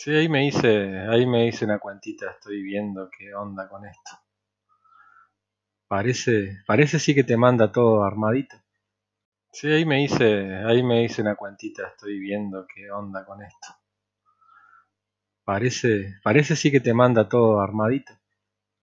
Sí, ahí me hice, ahí me hice una cuentita, estoy viendo qué onda con esto. Parece, parece sí que te manda todo armadito. Sí, ahí me hice, ahí me hice una cuentita, estoy viendo qué onda con esto. Parece, parece sí que te manda todo armadito.